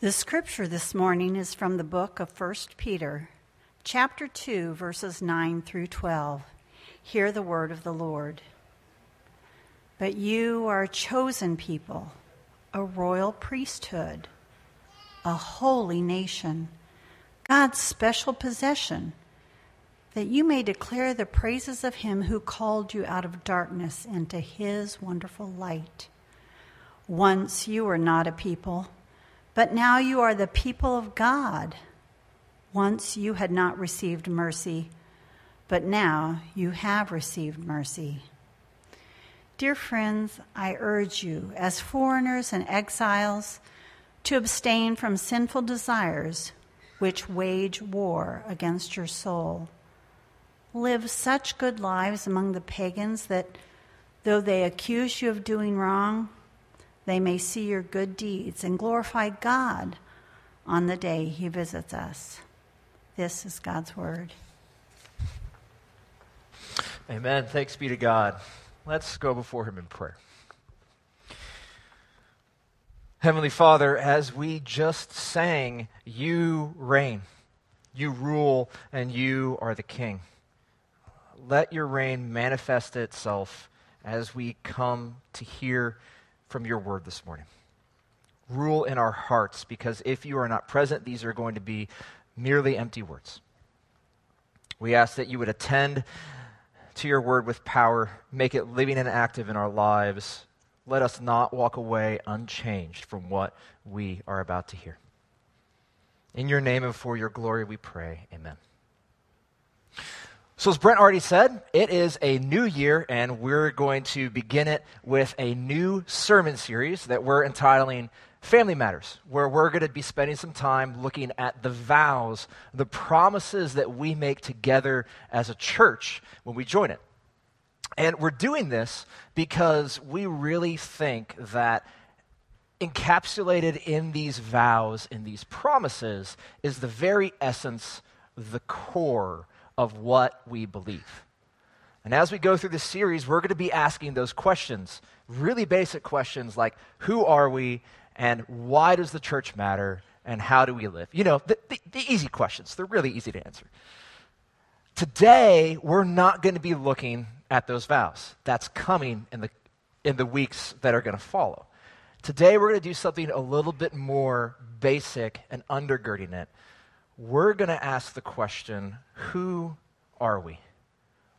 The scripture this morning is from the book of 1 Peter, chapter 2, verses 9 through 12. Hear the word of the Lord. But you are a chosen people, a royal priesthood, a holy nation, God's special possession, that you may declare the praises of him who called you out of darkness into his wonderful light. Once you were not a people but now you are the people of God. Once you had not received mercy, but now you have received mercy. Dear friends, I urge you, as foreigners and exiles, to abstain from sinful desires which wage war against your soul. Live such good lives among the pagans that, though they accuse you of doing wrong, they may see your good deeds and glorify God on the day he visits us. This is God's word. Amen. Thanks be to God. Let's go before him in prayer. Heavenly Father, as we just sang, you reign, you rule, and you are the king. Let your reign manifest itself as we come to hear from your word this morning. Rule in our hearts, because if you are not present, these are going to be merely empty words. We ask that you would attend to your word with power, make it living and active in our lives. Let us not walk away unchanged from what we are about to hear. In your name and for your glory we pray. Amen. So, as Brent already said, it is a new year, and we're going to begin it with a new sermon series that we're entitling Family Matters, where we're going to be spending some time looking at the vows, the promises that we make together as a church when we join it. And we're doing this because we really think that encapsulated in these vows, in these promises, is the very essence, the core of what we believe. And as we go through this series, we're going to be asking those questions, really basic questions like who are we and why does the church matter and how do we live? You know, the, the, the easy questions. They're really easy to answer. Today, we're not going to be looking at those vows. That's coming in the, in the weeks that are going to follow. Today, we're going to do something a little bit more basic and undergirding it we're going to ask the question who are we?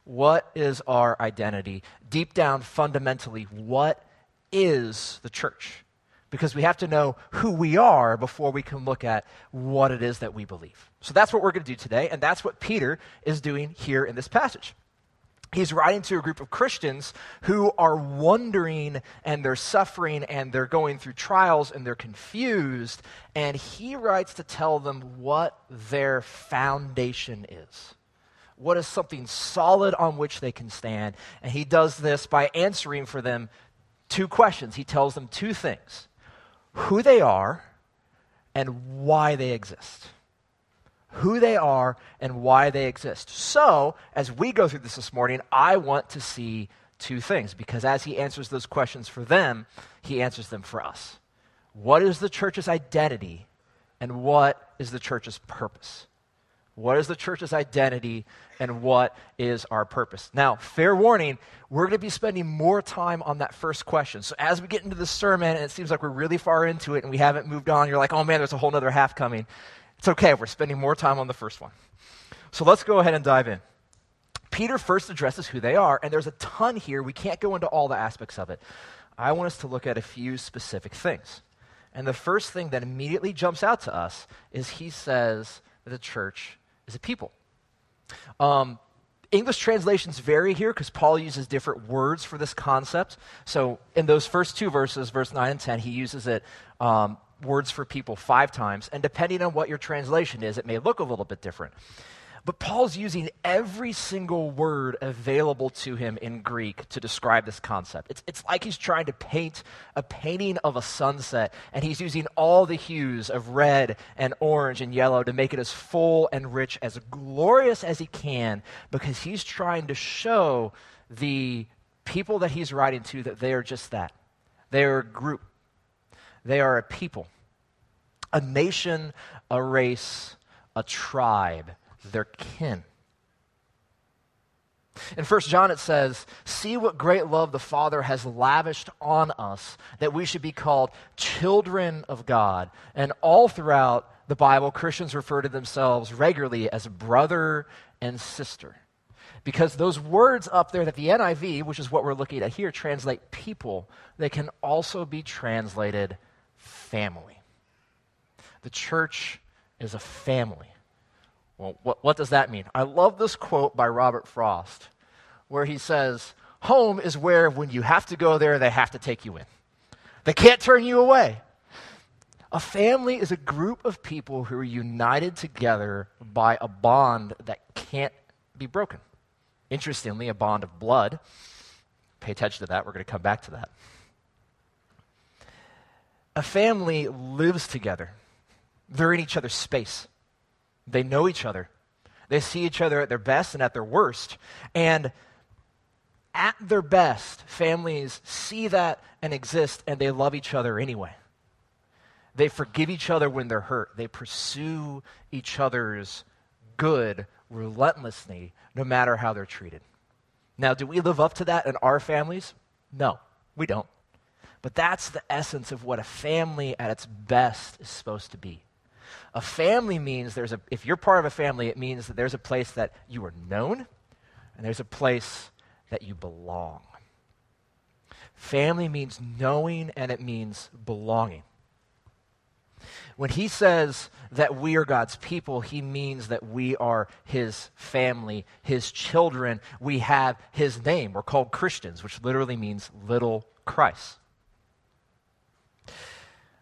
What is our identity? Deep down, fundamentally, what is the church? Because we have to know who we are before we can look at what it is that we believe. So that's what we're going to do today, and that's what Peter is doing here in this passage he's writing to a group of Christians who are wondering and they're suffering and they're going through trials and they're confused. And he writes to tell them what their foundation is. What is something solid on which they can stand? And he does this by answering for them two questions. He tells them two things who they are and why they exist who they are and why they exist. So, as we go through this this morning, I want to see two things because as he answers those questions for them, he answers them for us. What is the church's identity and what is the church's purpose? What is the church's identity and what is our purpose? Now, fair warning, we're going to be spending more time on that first question. So, as we get into the sermon and it seems like we're really far into it and we haven't moved on, you're like, oh man, there's a whole other half coming. It's okay, we're spending more time on the first one. So let's go ahead and dive in. Peter first addresses who they are, and there's a ton here. We can't go into all the aspects of it. I want us to look at a few specific things. And the first thing that immediately jumps out to us is he says that the church is a people. Um, English translations vary here because Paul uses different words for this concept. So in those first two verses, verse 9 and 10, he uses it um, words for people five times, and depending on what your translation is, it may look a little bit different. But Paul's using every single word available to him in Greek to describe this concept. It's, it's like he's trying to paint a painting of a sunset, and he's using all the hues of red and orange and yellow to make it as full and rich, as glorious as he can, because he's trying to show the people that he's writing to that they are just that. They are a group they are a people. a nation, a race, a tribe, their kin. In 1 John, it says, See what great love the Father has lavished on us, that we should be called children of God. And all throughout the Bible, Christians refer to themselves regularly as brother and sister. Because those words up there that the NIV, which is what we're looking at here, translate people, they can also be translated family. The church is a family. Well, what, what does that mean? I love this quote by Robert Frost where he says, Home is where when you have to go there, they have to take you in. They can't turn you away. A family is a group of people who are united together by a bond that can't be broken. Interestingly, a bond of blood. Pay attention to that. We're going to come back to that. A family lives together, they're in each other's space. They know each other. They see each other at their best and at their worst. And at their best, families see that and exist, and they love each other anyway. They forgive each other when they're hurt. They pursue each other's good relentlessly, no matter how they're treated. Now, do we live up to that in our families? No, we don't. But that's the essence of what a family at its best is supposed to be. A family means there's a, if you're part of a family, it means that there's a place that you are known and there's a place that you belong. Family means knowing and it means belonging. When he says that we are God's people, he means that we are his family, his children. We have his name. We're called Christians, which literally means little Christ.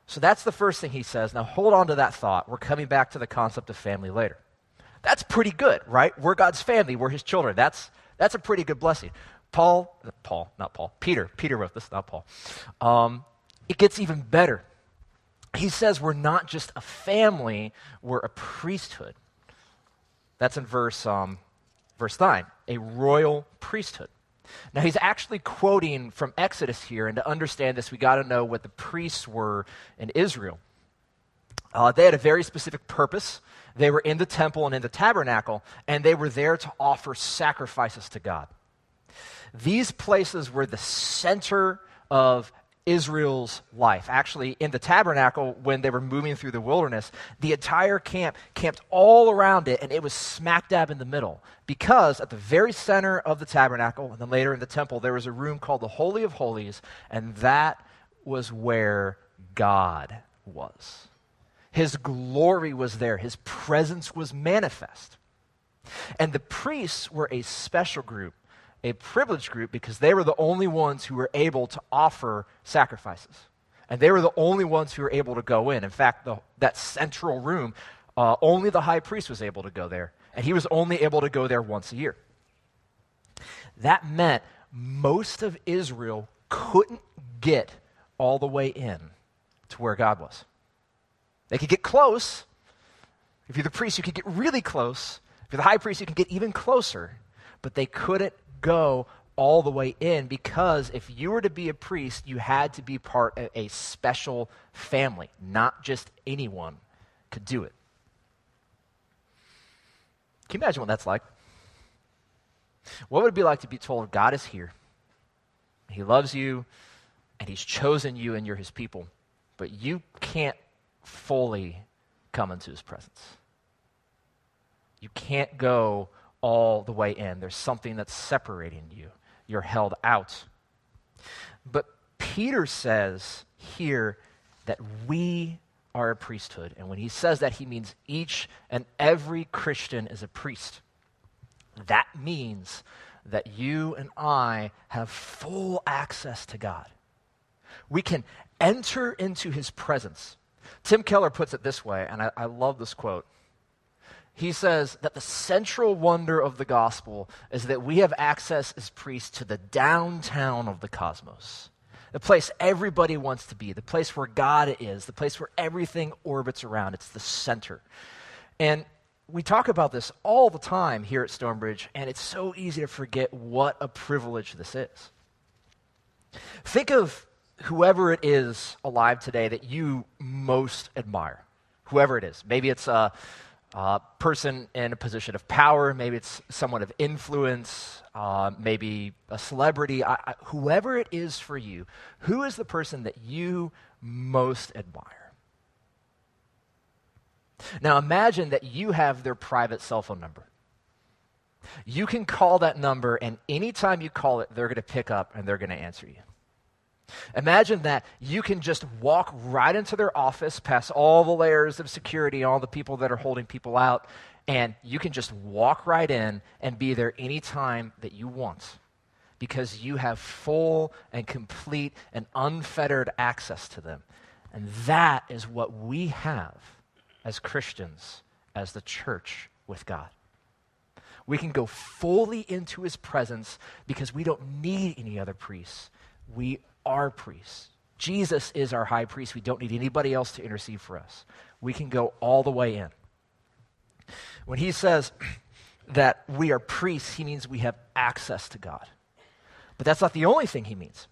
So that's the first thing he says. Now hold on to that thought. We're coming back to the concept of family later. That's pretty good, right? We're God's family, we're his children. That's, that's a pretty good blessing. Paul, Paul, not Paul, Peter, Peter wrote this, not Paul. Um, it gets even better. He says we're not just a family, we're a priesthood. That's in verse, um, verse 9, a royal priesthood. Now, he's actually quoting from Exodus here, and to understand this, we got to know what the priests were in Israel. Uh, they had a very specific purpose. They were in the temple and in the tabernacle, and they were there to offer sacrifices to God. These places were the center of Israel's life. Actually, in the tabernacle, when they were moving through the wilderness, the entire camp camped all around it, and it was smack dab in the middle. Because at the very center of the tabernacle, and then later in the temple, there was a room called the Holy of Holies, and that was where God was. His glory was there, His presence was manifest. And the priests were a special group a privileged group because they were the only ones who were able to offer sacrifices. And they were the only ones who were able to go in. In fact, the, that central room, uh, only the high priest was able to go there. And he was only able to go there once a year. That meant most of Israel couldn't get all the way in to where God was. They could get close. If you're the priest, you could get really close. If you're the high priest, you can get even closer. But they couldn't go all the way in because if you were to be a priest, you had to be part of a special family. Not just anyone could do it. Can you imagine what that's like? What would it be like to be told God is here? He loves you and He's chosen you and you're His people, but you can't fully come into His presence. You can't go all the way in. There's something that's separating you. You're held out. But Peter says here that we are a priesthood. And when he says that, he means each and every Christian is a priest. That means that you and I have full access to God. We can enter into his presence. Tim Keller puts it this way, and I, I love this quote he says that the central wonder of the gospel is that we have access as priests to the downtown of the cosmos, the place everybody wants to be, the place where God is, the place where everything orbits around. It's the center. And we talk about this all the time here at Stonebridge, and it's so easy to forget what a privilege this is. Think of whoever it is alive today that you most admire. whoever it is. Maybe it's a, a person in a position of power, maybe it's someone of influence, uh, maybe a celebrity, I, I, whoever it is for you, who is the person that you most admire? Now imagine that you have their private cell phone number. You can call that number, and anytime you call it, they're going to pick up and they're going to answer you. Imagine that you can just walk right into their office, past all the layers of security, all the people that are holding people out, and you can just walk right in and be there anytime that you want because you have full and complete and unfettered access to them. And that is what we have as Christians, as the church with God. We can go fully into his presence because we don't need any other priests. We are priests. Jesus is our high priest. We don't need anybody else to intercede for us. We can go all the way in. When he says that we are priests, he means we have access to God. But that's not the only thing he means.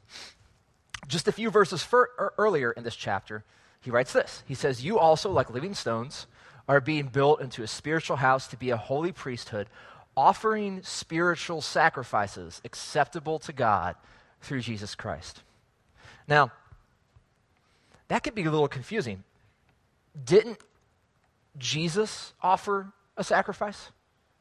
Just a few verses fur- er, earlier in this chapter, he writes this He says, You also, like living stones, are being built into a spiritual house to be a holy priesthood, offering spiritual sacrifices acceptable to God through Jesus Christ. Now, that could be a little confusing. Didn't Jesus offer a sacrifice?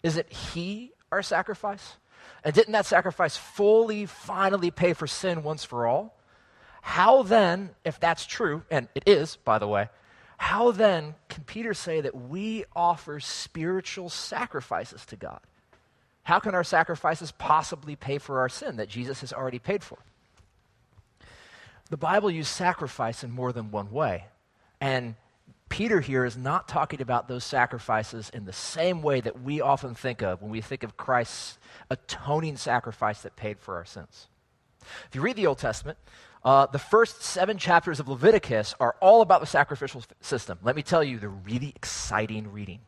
Isn't he our sacrifice? And didn't that sacrifice fully, finally pay for sin once for all? How then, if that's true, and it is, by the way, how then can Peter say that we offer spiritual sacrifices to God? How can our sacrifices possibly pay for our sin that Jesus has already paid for? The Bible uses sacrifice in more than one way. And Peter here is not talking about those sacrifices in the same way that we often think of when we think of Christ's atoning sacrifice that paid for our sins. If you read the Old Testament, uh, the first seven chapters of Leviticus are all about the sacrificial system. Let me tell you, they're really exciting reading.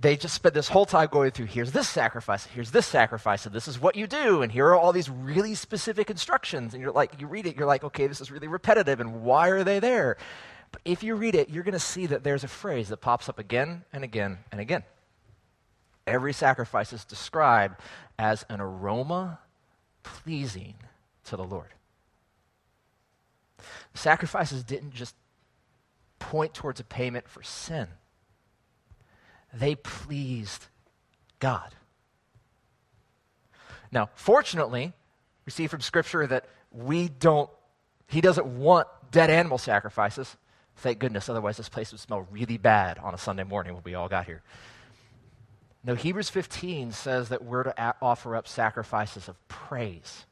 They just spent this whole time going through here's this sacrifice, here's this sacrifice, and this is what you do, and here are all these really specific instructions. And you're like, you read it, you're like, okay, this is really repetitive, and why are they there? But if you read it, you're going to see that there's a phrase that pops up again and again and again. Every sacrifice is described as an aroma pleasing to the Lord. Sacrifices didn't just point towards a payment for sin, they pleased God. Now, fortunately, we see from Scripture that we don't, He doesn't want dead animal sacrifices. Thank goodness, otherwise, this place would smell really bad on a Sunday morning when we all got here. No, Hebrews 15 says that we're to offer up sacrifices of praise.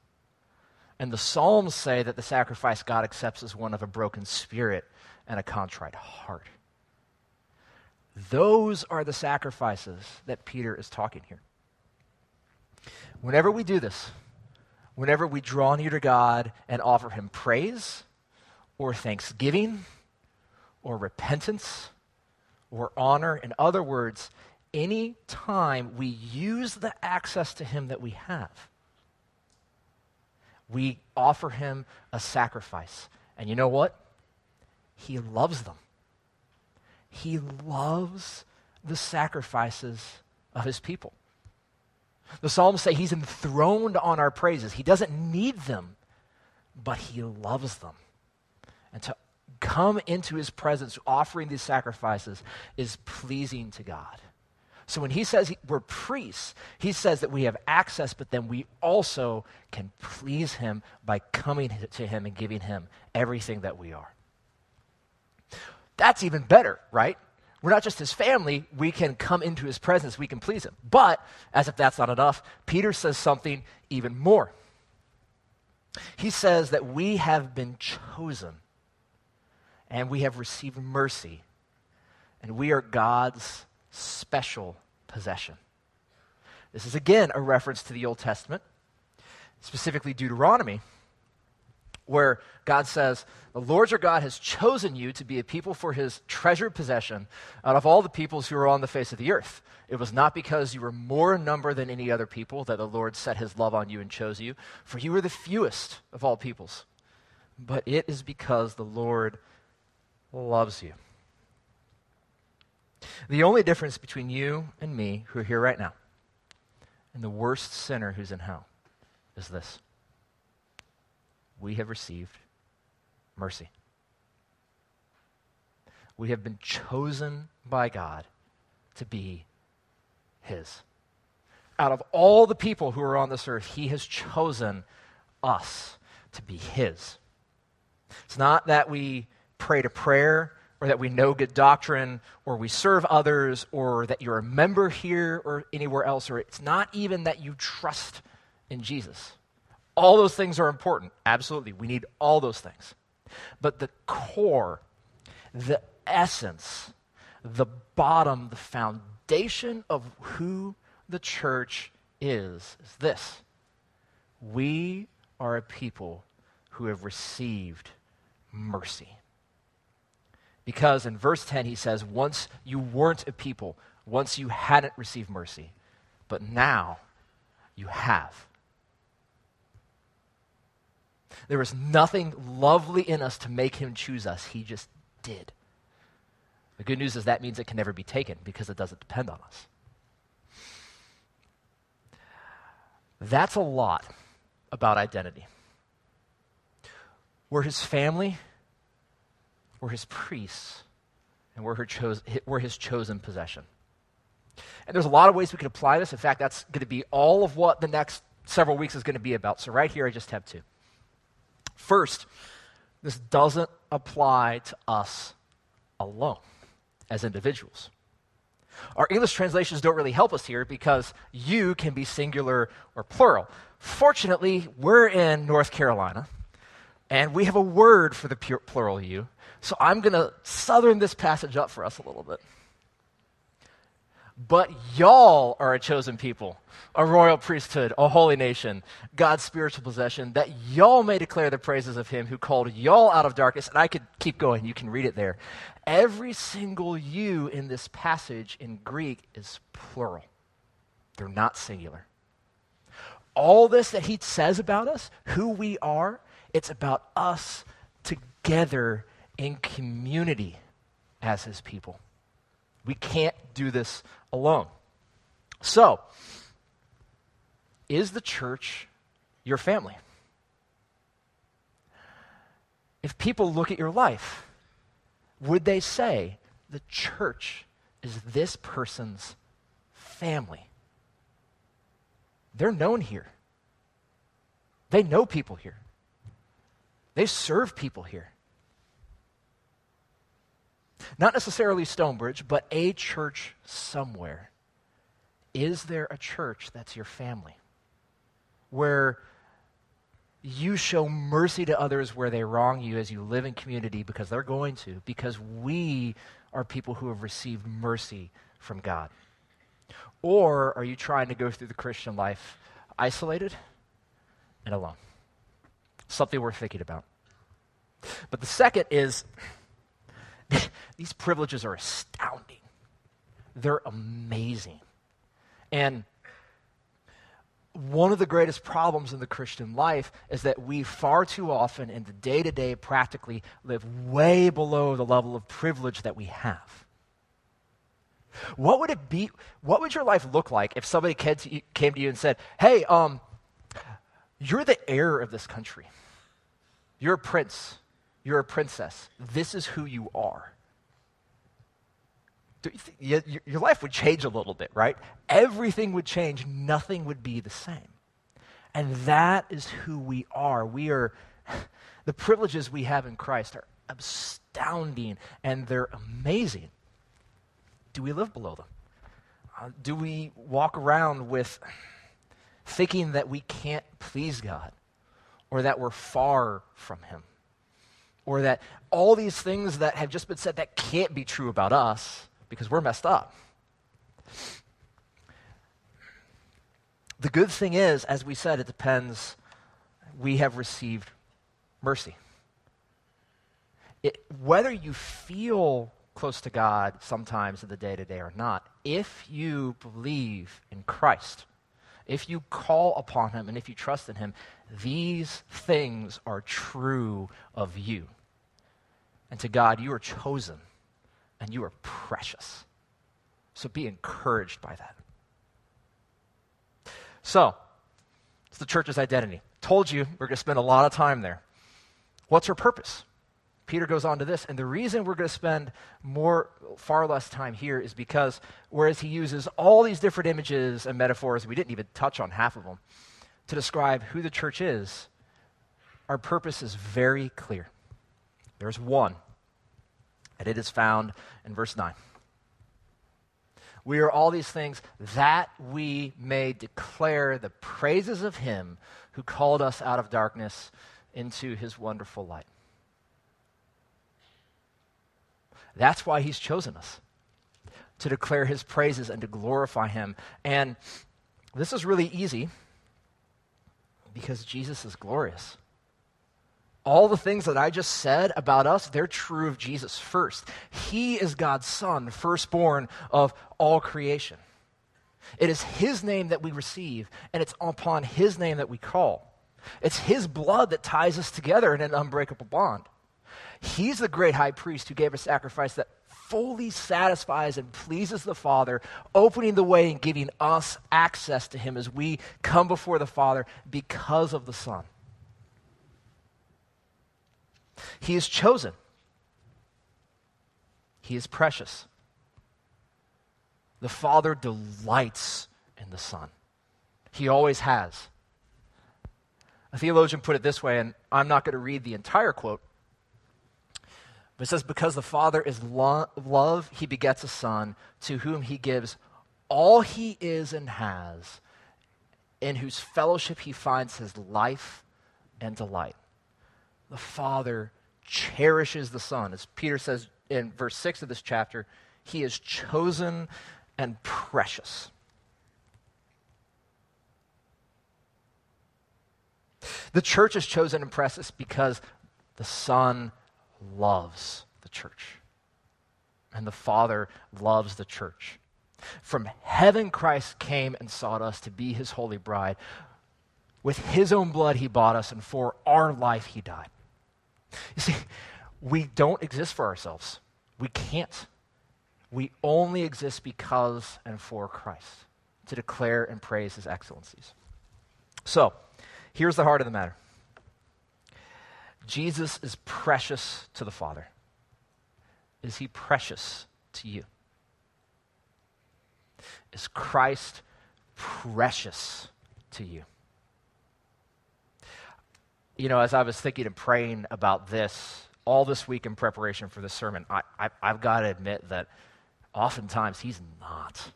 And the Psalms say that the sacrifice God accepts is one of a broken spirit and a contrite heart. Those are the sacrifices that Peter is talking here. Whenever we do this, whenever we draw near to God and offer him praise or thanksgiving or repentance or honor, in other words, any time we use the access to him that we have, we offer him a sacrifice. And you know what? He loves them. He loves the sacrifices of his people. The Psalms say he's enthroned on our praises. He doesn't need them, but he loves them. And to come into his presence offering these sacrifices is pleasing to God. So when he says we're priests, he says that we have access, but then we also can please him by coming to him and giving him everything that we are. That's even better, right? We're not just his family, we can come into his presence, we can please him. But, as if that's not enough, Peter says something even more. He says that we have been chosen and we have received mercy, and we are God's special possession. This is again a reference to the Old Testament, specifically Deuteronomy, where God says, The Lord your God has chosen you to be a people for his treasured possession out of all the peoples who are on the face of the earth. It was not because you were more in number than any other people that the Lord set his love on you and chose you, for you were the fewest of all peoples. But it is because the Lord loves you. The only difference between you and me, who are here right now, and the worst sinner who's in hell is this we have received mercy. We have been chosen by God to be His. Out of all the people who are on this earth, He has chosen us to be His. It's not that we pray to prayer or that we know good doctrine or we serve others or that you're a member here or anywhere else, or it's not even that you trust in Jesus. All those things are important. Absolutely. We need all those things. But the core, the essence, the bottom, the foundation of who the church is, is this we are a people who have received mercy. Because in verse 10, he says, Once you weren't a people, once you hadn't received mercy, but now you have. There was nothing lovely in us to make him choose us. He just did. The good news is that means it can never be taken because it doesn't depend on us. That's a lot about identity. We're his family, we're his priests, and we're, cho- we're his chosen possession. And there's a lot of ways we could apply this. In fact, that's going to be all of what the next several weeks is going to be about. So, right here, I just have two. First, this doesn't apply to us alone as individuals. Our English translations don't really help us here because you can be singular or plural. Fortunately, we're in North Carolina and we have a word for the plural you. So I'm going to southern this passage up for us a little bit. But y'all are a chosen people, a royal priesthood, a holy nation, God's spiritual possession, that y'all may declare the praises of him who called y'all out of darkness. And I could keep going, you can read it there. Every single you in this passage in Greek is plural, they're not singular. All this that he says about us, who we are, it's about us together in community as his people. We can't do this alone. So, is the church your family? If people look at your life, would they say the church is this person's family? They're known here. They know people here. They serve people here. Not necessarily Stonebridge, but a church somewhere. Is there a church that's your family? Where you show mercy to others where they wrong you as you live in community because they're going to, because we are people who have received mercy from God? Or are you trying to go through the Christian life isolated and alone? Something worth thinking about. But the second is these privileges are astounding. They're amazing. And one of the greatest problems in the Christian life is that we far too often, in the day to day, practically live way below the level of privilege that we have. What would it be? What would your life look like if somebody came to you and said, Hey, um, you're the heir of this country, you're a prince, you're a princess. This is who you are. You your life would change a little bit, right? Everything would change. Nothing would be the same. And that is who we are. We are, the privileges we have in Christ are astounding and they're amazing. Do we live below them? Uh, do we walk around with thinking that we can't please God or that we're far from Him? or that all these things that have just been said that can't be true about us because we're messed up. The good thing is, as we said, it depends. We have received mercy. It, whether you feel close to God sometimes in the day to day or not, if you believe in Christ, if you call upon Him and if you trust in Him, these things are true of you. And to God, you are chosen and you are precious. So be encouraged by that. So, it's the church's identity. Told you we're going to spend a lot of time there. What's her purpose? Peter goes on to this, and the reason we're going to spend more, far less time here is because whereas he uses all these different images and metaphors, we didn't even touch on half of them, to describe who the church is, our purpose is very clear. There's one, and it is found in verse 9. We are all these things that we may declare the praises of him who called us out of darkness into his wonderful light. That's why he's chosen us to declare his praises and to glorify him. And this is really easy because Jesus is glorious all the things that I just said about us, they're true of Jesus first. He is God's Son, firstborn of all creation. It is His name that we receive, and it's upon His name that we call. It's His blood that ties us together in an unbreakable bond. He's the great high priest who gave a sacrifice that fully satisfies and pleases the Father, opening the way and giving us access to Him as we come before the Father because of the Son. He is chosen. He is precious. The Father delights in the Son. He always has. A theologian put it this way, and I'm not going to read the entire quote, but it says, Because the Father is lo- love, he begets a Son to whom he gives all he is and has, in whose fellowship he finds his life and delight. The Father cherishes the Son. As Peter says in verse 6 of this chapter, he is chosen and precious. The church is chosen and precious because the Son loves the church. And the Father loves the church. From heaven, Christ came and sought us to be his holy bride. With his own blood, he bought us, and for our life, he died. You see, we don't exist for ourselves. We can't. We only exist because and for Christ to declare and praise his excellencies. So, here's the heart of the matter Jesus is precious to the Father. Is he precious to you? Is Christ precious to you? You know, as I was thinking and praying about this all this week in preparation for this sermon, I, I, I've got to admit that oftentimes he's not.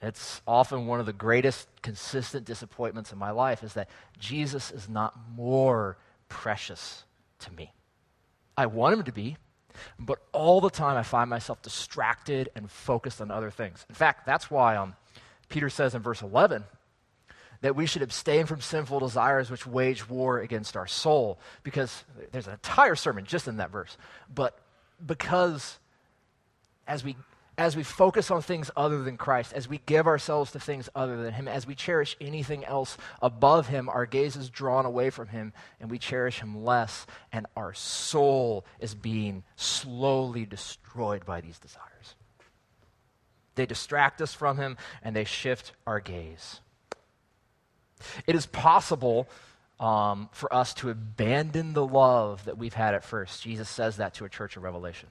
It's often one of the greatest consistent disappointments in my life is that Jesus is not more precious to me. I want him to be, but all the time I find myself distracted and focused on other things. In fact, that's why um, Peter says in verse 11, that we should abstain from sinful desires which wage war against our soul. Because there's an entire sermon just in that verse. But because as we as we focus on things other than Christ, as we give ourselves to things other than Him, as we cherish anything else above Him, our gaze is drawn away from Him and we cherish Him less, and our soul is being slowly destroyed by these desires. They distract us from Him and they shift our gaze. It is possible um, for us to abandon the love that we've had at first. Jesus says that to a church of Revelation.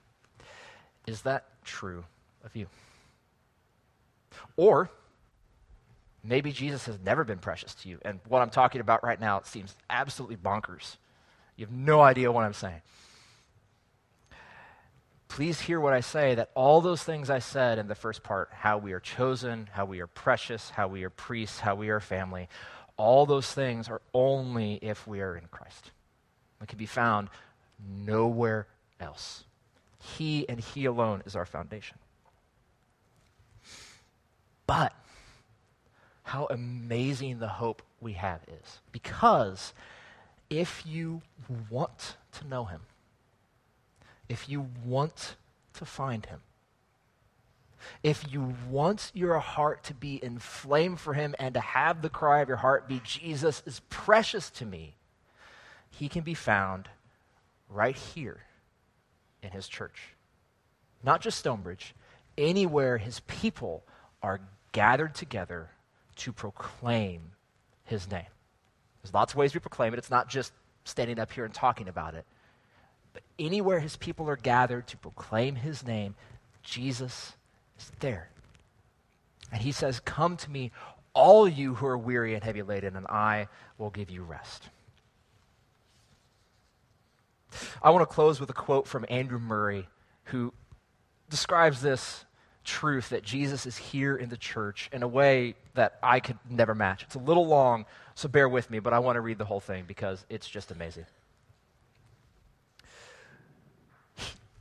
Is that true of you? Or maybe Jesus has never been precious to you, and what I'm talking about right now seems absolutely bonkers. You have no idea what I'm saying. Please hear what I say that all those things I said in the first part how we are chosen, how we are precious, how we are priests, how we are family all those things are only if we are in Christ. It can be found nowhere else. He and He alone is our foundation. But how amazing the hope we have is. Because if you want to know Him, if you want to find Him, if you want your heart to be inflamed for him and to have the cry of your heart be, Jesus is precious to me, he can be found right here in his church. Not just Stonebridge, anywhere his people are gathered together to proclaim his name. There's lots of ways we proclaim it. It's not just standing up here and talking about it. But anywhere his people are gathered to proclaim his name, Jesus is there. And he says, Come to me, all you who are weary and heavy laden, and I will give you rest. I want to close with a quote from Andrew Murray, who describes this truth that Jesus is here in the church in a way that I could never match. It's a little long, so bear with me, but I want to read the whole thing because it's just amazing.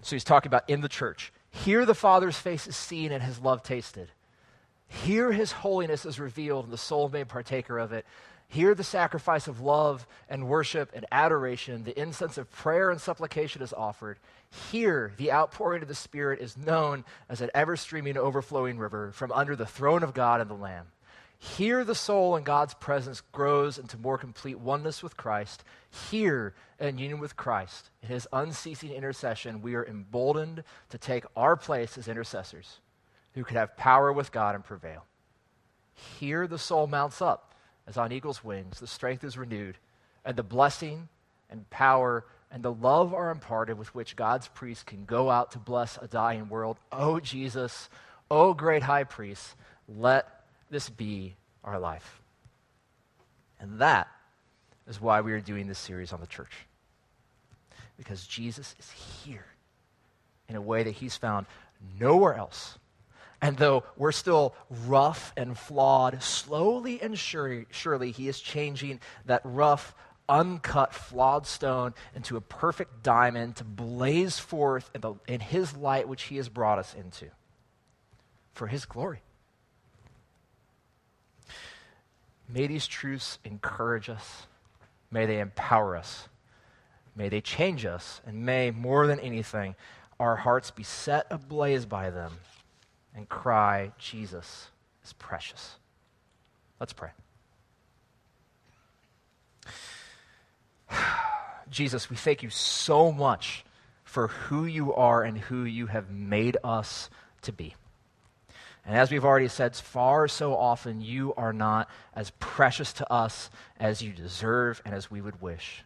So he's talking about in the church. Here the Father's face is seen and his love tasted. Here his holiness is revealed and the soul made partaker of it. Here the sacrifice of love and worship and adoration, the incense of prayer and supplication is offered. Here the outpouring of the Spirit is known as an ever streaming, overflowing river from under the throne of God and the Lamb. Here the soul in God's presence grows into more complete oneness with Christ. Here, in union with Christ, in his unceasing intercession, we are emboldened to take our place as intercessors who could have power with God and prevail. Here the soul mounts up as on eagle's wings, the strength is renewed, and the blessing and power and the love are imparted with which God's priest can go out to bless a dying world. Oh, Jesus, oh, great high priest, let this be our life. And that is why we are doing this series on the church. Because Jesus is here in a way that he's found nowhere else and though we're still rough and flawed, slowly and surely, surely He is changing that rough, uncut, flawed stone into a perfect diamond to blaze forth in, the, in His light, which He has brought us into for His glory. May these truths encourage us. May they empower us. May they change us. And may, more than anything, our hearts be set ablaze by them and cry, Jesus is precious. Let's pray. Jesus, we thank you so much for who you are and who you have made us to be. And as we've already said, far so often you are not as precious to us as you deserve and as we would wish.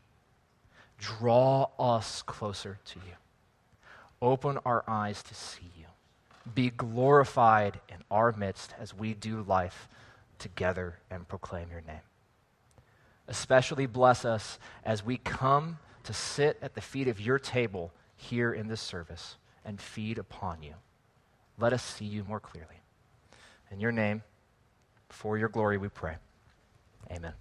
Draw us closer to you. Open our eyes to see you be glorified in our midst as we do life together and proclaim your name. Especially bless us as we come to sit at the feet of your table here in this service and feed upon you. Let us see you more clearly. In your name, for your glory, we pray. Amen.